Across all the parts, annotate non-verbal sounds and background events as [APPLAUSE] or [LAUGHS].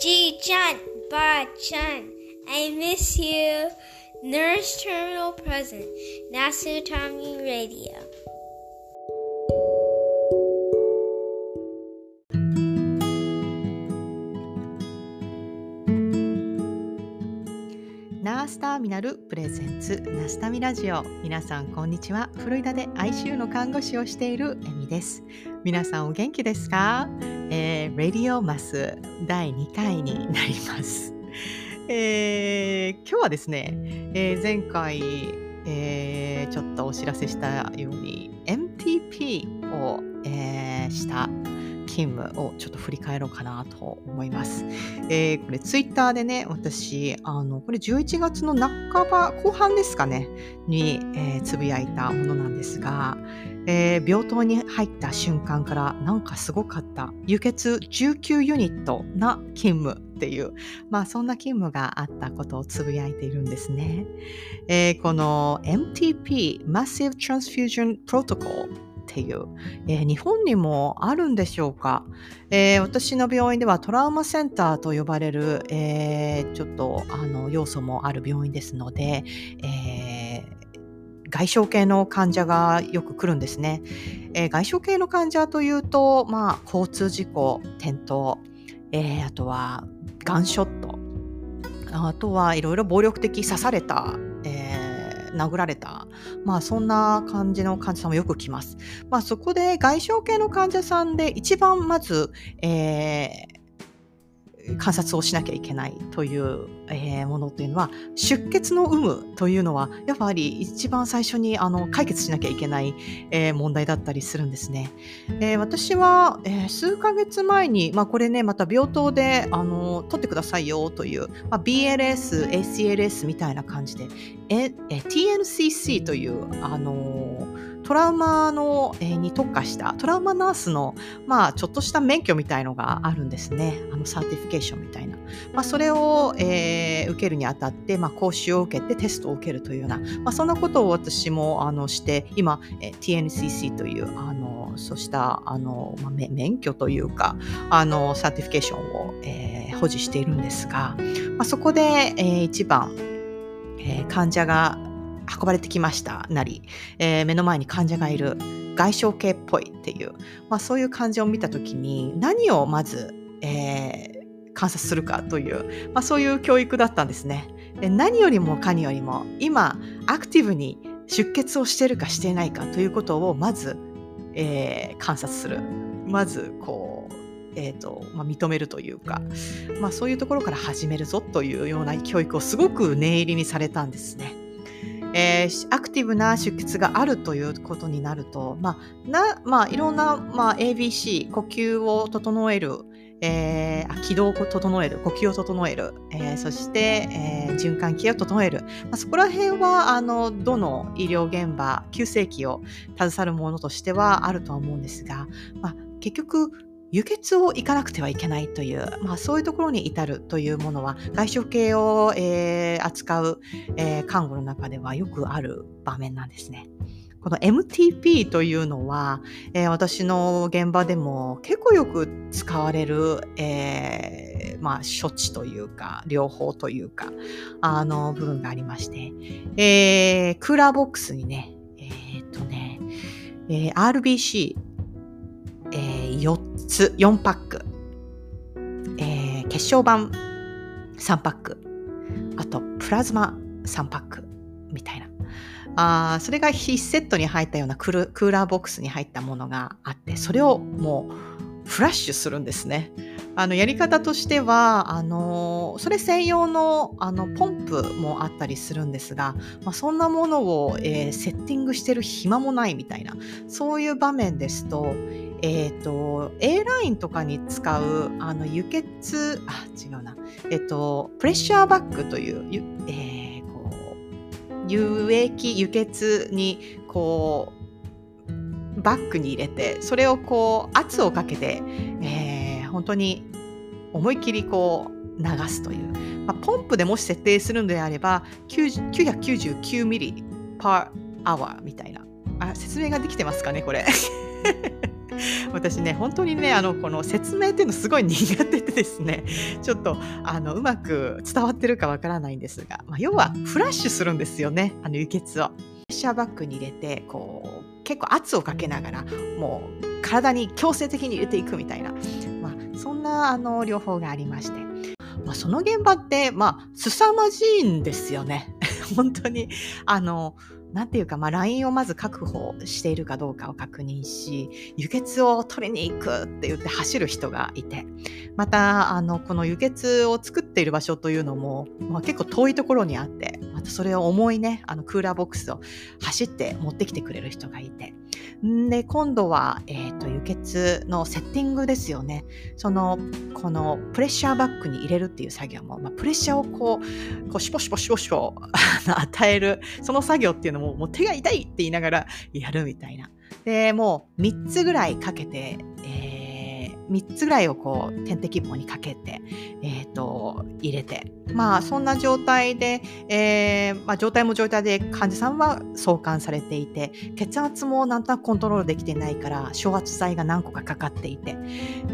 Ji-chan, Ba-chan, I miss you. Nurse Terminal Present, Nasu Tommy Radio. ミナルプレゼンツナスタミラジオ。皆さんこんにちは。フロリダで ICU の看護師をしているエミです。皆さんお元気ですか、えー、レディオマス第2回になります、えー今日はですね、えー前回、えーちょっとお知らせしたように MTP を、えーした勤務をちょっと振り返ろうかなと思います。えーこれツイッターでね、私、あの、これ11月の半ば、後半ですかね、に、えーつぶやいたものなんですが、えー病棟に入った瞬間からなんかすごかった輸血19ユニットな勤務っていう、まあそんな勤務があったことをつぶやいているんですね。えーこの MTP、Massive Transfusion Protocol っていう、えー日本にもあるんでしょうか、えー私の病院ではトラウマセンターと呼ばれる、えーちょっとあの要素もある病院ですので、えー外傷系の患者がよく来るんですね。えー外傷系の患者というと、まあ、交通事故、転倒、えーあとはガンショット、あとはいろいろ暴力的刺された、えー殴られた、まあそんな感じの患者さんもよく来ます。まあそこで外傷系の患者さんで一番まず、えー観察をしなきゃいけないという、えーものというのは出血の有無というのはやっぱり一番最初にあの解決しなきゃいけない、えー問題だったりするんですね。えー私は、えー数ヶ月前に、まあ、これねまた病棟であの取ってくださいよという、まあ、BLS、ACLS みたいな感じでええ TNCC というあのトラウマの、えーに特化したトラウマナースの、まあ、ちょっとした免許みたいのがあるんですね。あの certification みたいな。まあ、それを、えー受けるにあたって、まあ、講習を受けてテストを受けるというような、まあ、そんなことを私もあのして今、えー TNCC というあのそうしたあの、まあ、め免許というかあの certification を、えー保持しているんですが、まあ、そこで、えー一番、えー患者が運ばれてきましたなり、えー目の前に患者がいる。外傷系っぽいっていう、まあ、そういう患者を見た時に何をまず、えー観察するかという、まあ、そういう教育だったんですね。で何よりもかによりも今アクティブに出血をしてるかしていないかということをまず、えー観察する。まずこう、えーとまあ、認めるというか、まあ、そういうところから始めるぞというような教育をすごく念入りにされたんですね。えーアクティブな出血があるということになると、まあなまあ、いろんな、まあ、ABC 呼吸を整える、えー気道を整える呼吸を整える、えーそして、えー循環器を整える、まあ、そこら辺はあのどの医療現場急性期を携わるものとしてはあるとは思うんですが、まあ、結局輸血を行かなくてはいけないという、まあ、そういうところに至るというものは外傷系を、えー扱う、えー看護の中ではよくある場面なんですね。この MTP というのは、えー私の現場でも結構よく使われる、えーまあ、処置というか療法というかあの部分がありまして、えークーラーボックスにねえっとね、えー RBC、えー4つ4パック、えー血小板3パック。あとプラズマ3パックみたいな。あそれが1セットに入ったようなクルクーラーボックスに入ったものがあってそれをもうフラッシュするんですね。あのやり方としてはあのそれ専用のあのポンプもあったりするんですが、まあ、そんなものを、えーセッティングしてる暇もないみたいなそういう場面ですと,、えー、と A ラインとかに使うあの輸血あ違うな、えっ、とプレッシャーバッグという、ゆえーこう輸液輸血にこうバッグに入れてそれをこう圧をかけて、えー本当に思いっきりこう流すという、まあ、ポンプでもし設定するのであれば999ミリ per hour みたいな。あ説明ができてますかねこれ。[LAUGHS] 私ね本当にねあのこの説明っていうのすごい苦手でですね [LAUGHS] ちょっとあのうまく伝わってるかわからないんですが、まあ、要はフラッシュするんですよねあの輸血を。プレッシャーバッグに入れてこう結構圧をかけながらもう体に強制的に入れていくみたいな、まあ、そんなあの療法がありまして、まあ、その現場ってまあ凄まじいんですよね [LAUGHS] 本当にあのなんていうか、まあ、ラインをまず確保しているかどうかを確認し、輸血を取りに行くって言って走る人がいて、また、あの、この輸血を作っている場所というのも、まあ、結構遠いところにあって、またそれを重いね、あの、クーラーボックスを走って持ってきてくれる人がいて、で、今度は、えっ、ー、と、輸血のセッティングですよね。その、このプレッシャーバッグに入れるっていう作業も、まあ、プレッシャーをこう、こうシュポシュポシュポシポ [LAUGHS] 与える、その作業っていうのも、もう手が痛いって言いながらやるみたいな。で、もう3つぐらいかけて、えー3つぐらいをこう点滴棒にかけて、えーと、入れて。まあそんな状態で、えーまあ、状態も状態で患者さんは送還されていて血圧もなんとなくコントロールできてないから昇圧剤が何個かかかっていて。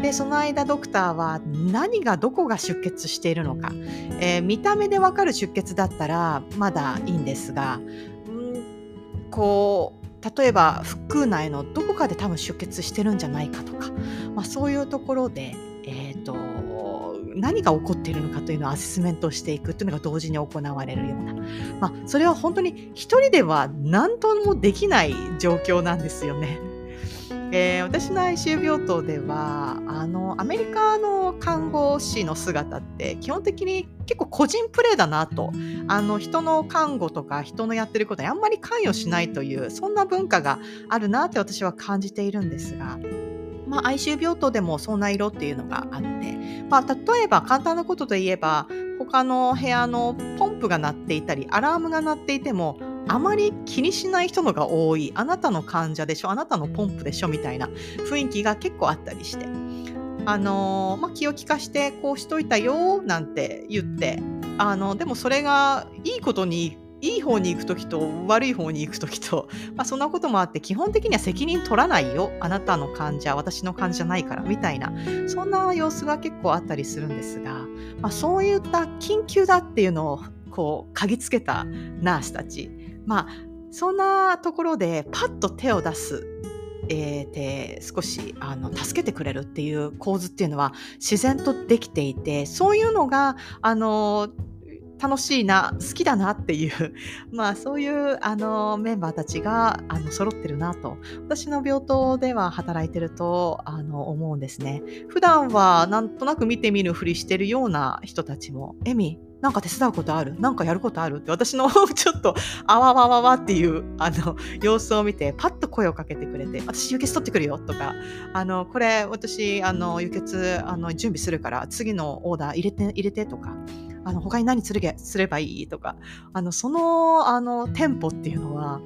でその間ドクターは何がどこが出血しているのか、えー、見た目でわかる出血だったらまだいいんですが、ん、こう例えば腹腔内のどこかで多分出血してるんじゃないかとか、まあ、そういうところで、えーと、何が起こっているのかというのをアセスメントしていくというのが同時に行われるような、まあ、それは本当に一人では何ともできない状況なんですよね。えー、私の ICU 病棟ではあのアメリカの看護師の姿って基本的に結構個人プレーだなとあの人の看護とか人のやってることにあんまり関与しないというそんな文化があるなって私は感じているんですが。まあ、ICU 病棟でもそんな色っていうのがあって、まあ、例えば簡単なことで言えば他の部屋のポンプが鳴っていたりアラームが鳴っていてもあまり気にしない人のが多いあなたの患者でしょあなたのポンプでしょみたいな雰囲気が結構あったりして。あのまあ、気を利かしてこうしといたよなんて言って。あのでもそれがいいことにいい方に行く時と悪い方に行く時と、まあ、そんなこともあって基本的には責任取らないよ。あなたの患者私の患者じゃないからみたいな。そんな様子が結構あったりするんですが、まあ、そういった緊急だっていうのをこう嗅ぎつけたナースたち。まあそんなところでパッと手を出すえー、で少しあの助けてくれるっていう構図っていうのは自然とできていてそういうのがあの楽しいな好きだなっていう [LAUGHS] まあそういうあのメンバーたちがあの揃ってるなと私の病棟では働いてるとあの思うんですね。普段はなんとなく見てみるふりしてるような人たちも「エミなんか手伝うことある？なんかやることある？って私の [LAUGHS] ちょっとあわわわわっていうあの様子を見てパッと声をかけてくれて私輸血取ってくるよとかあのこれ私あの輸血あの準備するから次のオーダー入れて入れてとかあの他に何するすればいい？とかあのそのあのテンポっていうのは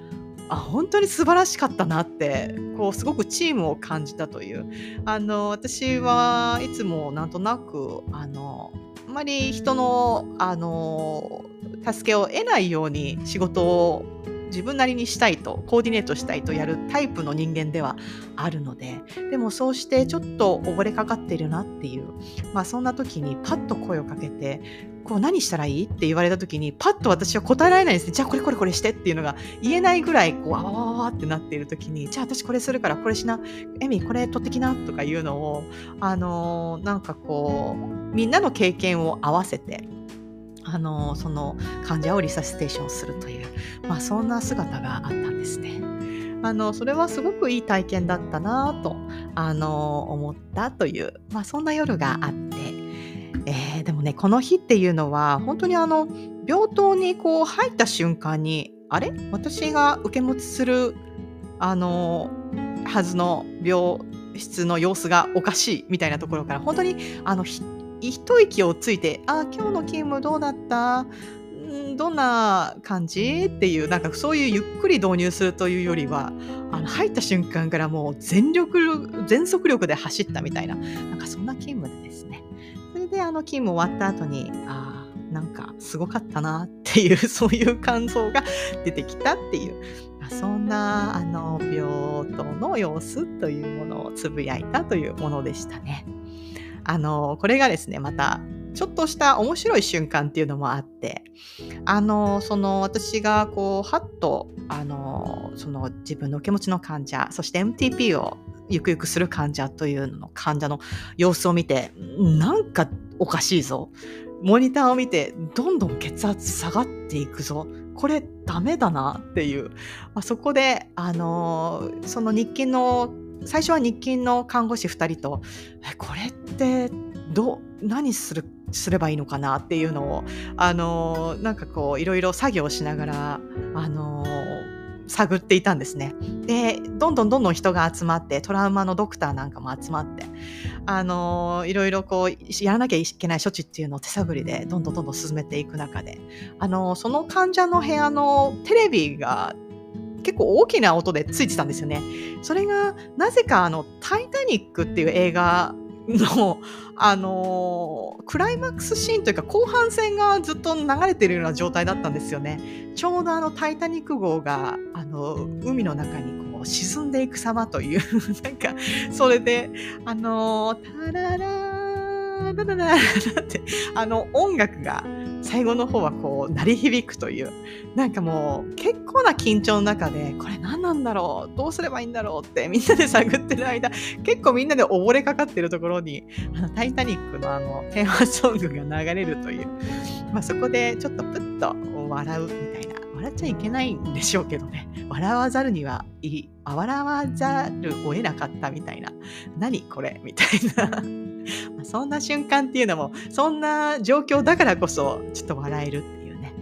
あ本当に素晴らしかったなってこうすごくチームを感じたという。あの私はいつもなんとなくあのあまり人のあの助けを得ないように仕事を自分なりにしたいとコーディネートしたいとやるタイプの人間ではあるのででもそうしてちょっと溺れかかってるなっていう、まあ、そんな時にパッと声をかけてこう何したらいいって言われた時にパッと私は答えられないですね。じゃあこれこれこれしてっていうのが言えないぐらいこうあわわわってなっている時にじゃあ私これするからこれしなエミこれ取ってきなとかいうのをあのー、なんかこうみんなの経験を合わせてあのその患者をリサシテーションするという、まあ、そんな姿があったんですね。あのそれはすごくいい体験だったなとあの思ったという、まあ、そんな夜があって、えー、でもねこの日っていうのは本当にあの病棟にこう入った瞬間にあれ？私が受け持ちするあのはずの病室の様子がおかしいみたいなところから本当にあの一息をついて、あ、今日の勤務どうだった？んどんな感じ？っていう、なんかそういうゆっくり導入するというよりは、あの入った瞬間からもう全力、全速力で走ったみたいな、なんかそんな勤務でですね。それであの勤務終わった後に、ああ、なんかすごかったなっていう、[LAUGHS] そういう感想が出てきたっていう、そんなあの病棟の様子というものをつぶやいたというものでしたね。あのこれがですねまたちょっとした面白い瞬間っていうのもあってあのその私がこうはっとあのその自分の受け持ちの患者そして MTP をゆくゆくする患者というのの患者の様子を見てなんかおかしいぞ。モニターを見てどんどん血圧下がっていくぞ。これダメだなっていう、まあ、そこであのその日勤の最初は日勤の看護師2人とこれってど何するすればいいのかなっていうのをあのなんかこういろいろ作業しながらあの探っていたんですね。でどんどんどんどん人が集まってトラウマのドクターなんかも集まってあのいろいろこうやらなきゃいけない処置っていうのを手探りでどんどんどんどん進めていく中であのその患者の部屋のテレビが結構大きな音でついてたんですよね。それがなぜかあの「タイタニック」っていう映画の、[LAUGHS] あのー、クライマックスシーンというか後半戦がずっと流れてるような状態だったんですよね。ちょうどあのタイタニック号があの海の中にこう沈んでいく様という [LAUGHS] なんかそれであのー、タララーララララってあの音楽が最後の方はこう鳴り響くというなんかもう結構な緊張の中でこれ何なんだろうどうすればいいんだろうってみんなで探ってる間結構みんなで溺れかかってるところにあのタイタニックのあのテーマソングが流れるという、まあ、そこでちょっとプッと笑うみたいな笑っちゃいけないんでしょうけどね笑わざるにはいい笑わざるを得なかったみたいな何これみたいな、[LAUGHS] そんな瞬間っていうのもそんな状況だからこそちょっと笑えるっていうね、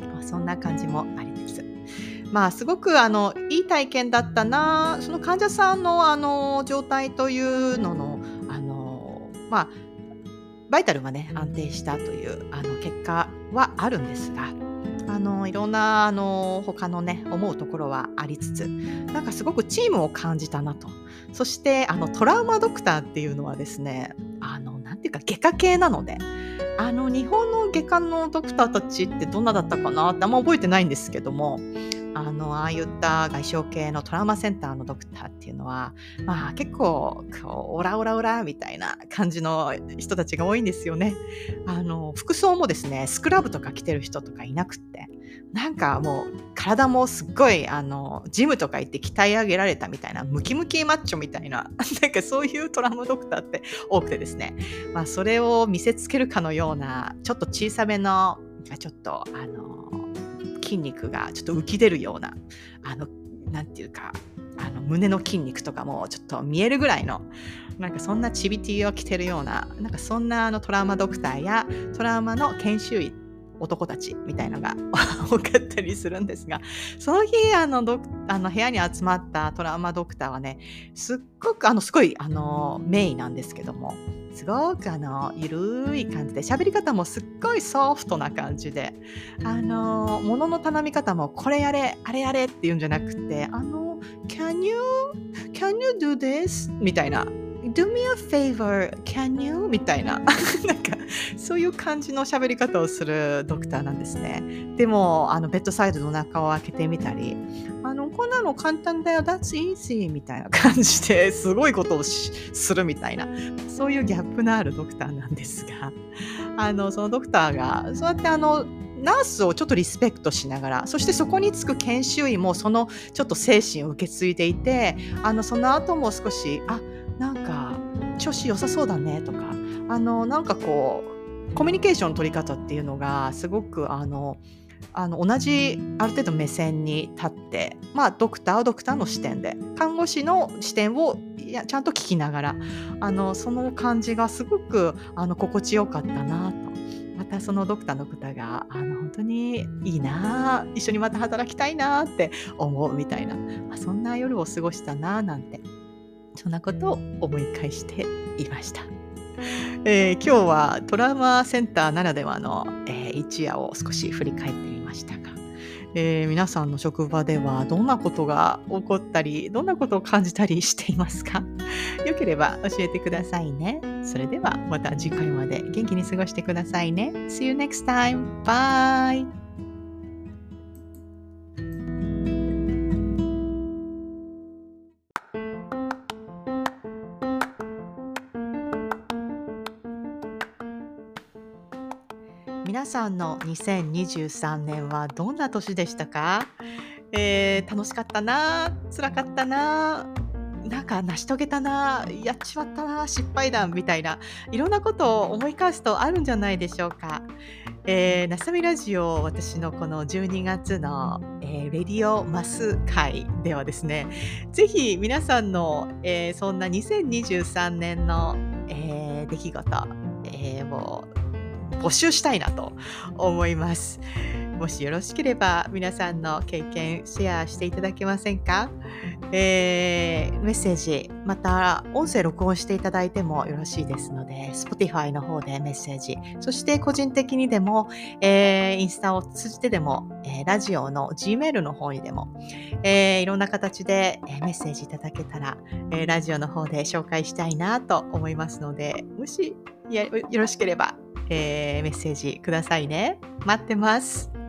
まあ、そんな感じもあります。まあすごくあのいい体験だったなその患者さんのあの状態というののあのまあバイタルがね安定したというあの結果はあるんですがあのいろんなあの他のね思うところはありつつなんかすごくチームを感じたなと。そしてあのトラウマドクターっていうのはですねあのなんていうか外科系なのであの日本の外科のドクターたちってどんなだったかなってあんま覚えてないんですけどもあのああいった外傷系のトラウマセンターのドクターっていうのは、まあ、結構こうオラオラオラみたいな感じの人たちが多いんですよね。あの服装もですねスクラブとか着てる人とかいなくってなんかもう体もすっごいあのジムとか行って鍛え上げられたみたいなムキムキマッチョみたいな [LAUGHS] なんかそういうトラウマドクターって多くてですね、まあ、それを見せつけるかのようなちょっと小さめのちょっとあの筋肉がちょっと浮き出るようなあのなんていうかあの胸の筋肉とかもちょっと見えるぐらいのなんかそんなチビティを着てるようななんかそんなあのトラウマドクターやトラウマの研修医男たちみたいのが [LAUGHS] 多かったりするんですがその日あのドあの部屋に集まったトラウマドクターはねすっごくあのすごいあの名医なんですけどもすごくあのゆるい感じで喋り方もすっごいソフトな感じであの物の頼み方もこれやれあれやれっていうんじゃなくてあの Can you can you do this? みたいな Do me a favor, can you? みたいな。[LAUGHS] なんかそういう感じの喋り方をするドクターなんですね。でもあのベッドサイドの中を開けてみたり。あのこんなの簡単だよ。That's easy みたいな感じですごいことをするみたいな。そういうギャップのあるドクターなんですが。あのそのドクターがそうやってあのナースをちょっとリスペクトしながらそしてそこにつく研修医もそのちょっと精神を受け継いでいてあのその後も少しあなんか調子良さそうだねとかあのなんかこうコミュニケーションの取り方っていうのがすごくあのあの同じある程度目線に立って、まあ、ドクターはドクターの視点で看護師の視点をいやちゃんと聞きながらあのその感じがすごくあの心地よかったなと。またそのドクターの方があの本当にいいな一緒にまた働きたいなって思うみたいな、まあ、そんな夜を過ごしたななんてそんなことを思い返していました。[LAUGHS] えー、今日はトラウマセンターならではの、えー、一夜を少し振り返ってみましたが、えー、皆さんの職場ではどんなことが起こったりどんなことを感じたりしていますか？[LAUGHS] よければ教えてくださいね。それではまた次回まで元気に過ごしてくださいね。See you next time. Bye! さんの2023年はどんな年でしたか、えー、楽しかったな辛かったななんか成し遂げたなやっちまったな失敗談みたいないろんなことを思い返すとあるんじゃないでしょうか。えー、なさみラジオ私のこの12月の、えー、レディオマス会ではですねぜひ皆さんの、えー、そんな2023年の、えー、出来事、えー、を募集したいなと思います。もしよろしければ皆さんの経験シェアしていただけませんか、えー、メッセージまた音声録音していただいてもよろしいですので Spotify の方でメッセージそして個人的にでも、えー、インスタを通じてでも、えー、ラジオの Gmail の方にでも、えー、いろんな形でメッセージいただけたら、えー、ラジオの方で紹介したいなと思いますのでもしよろしければ、えー、メッセージくださいね待ってます。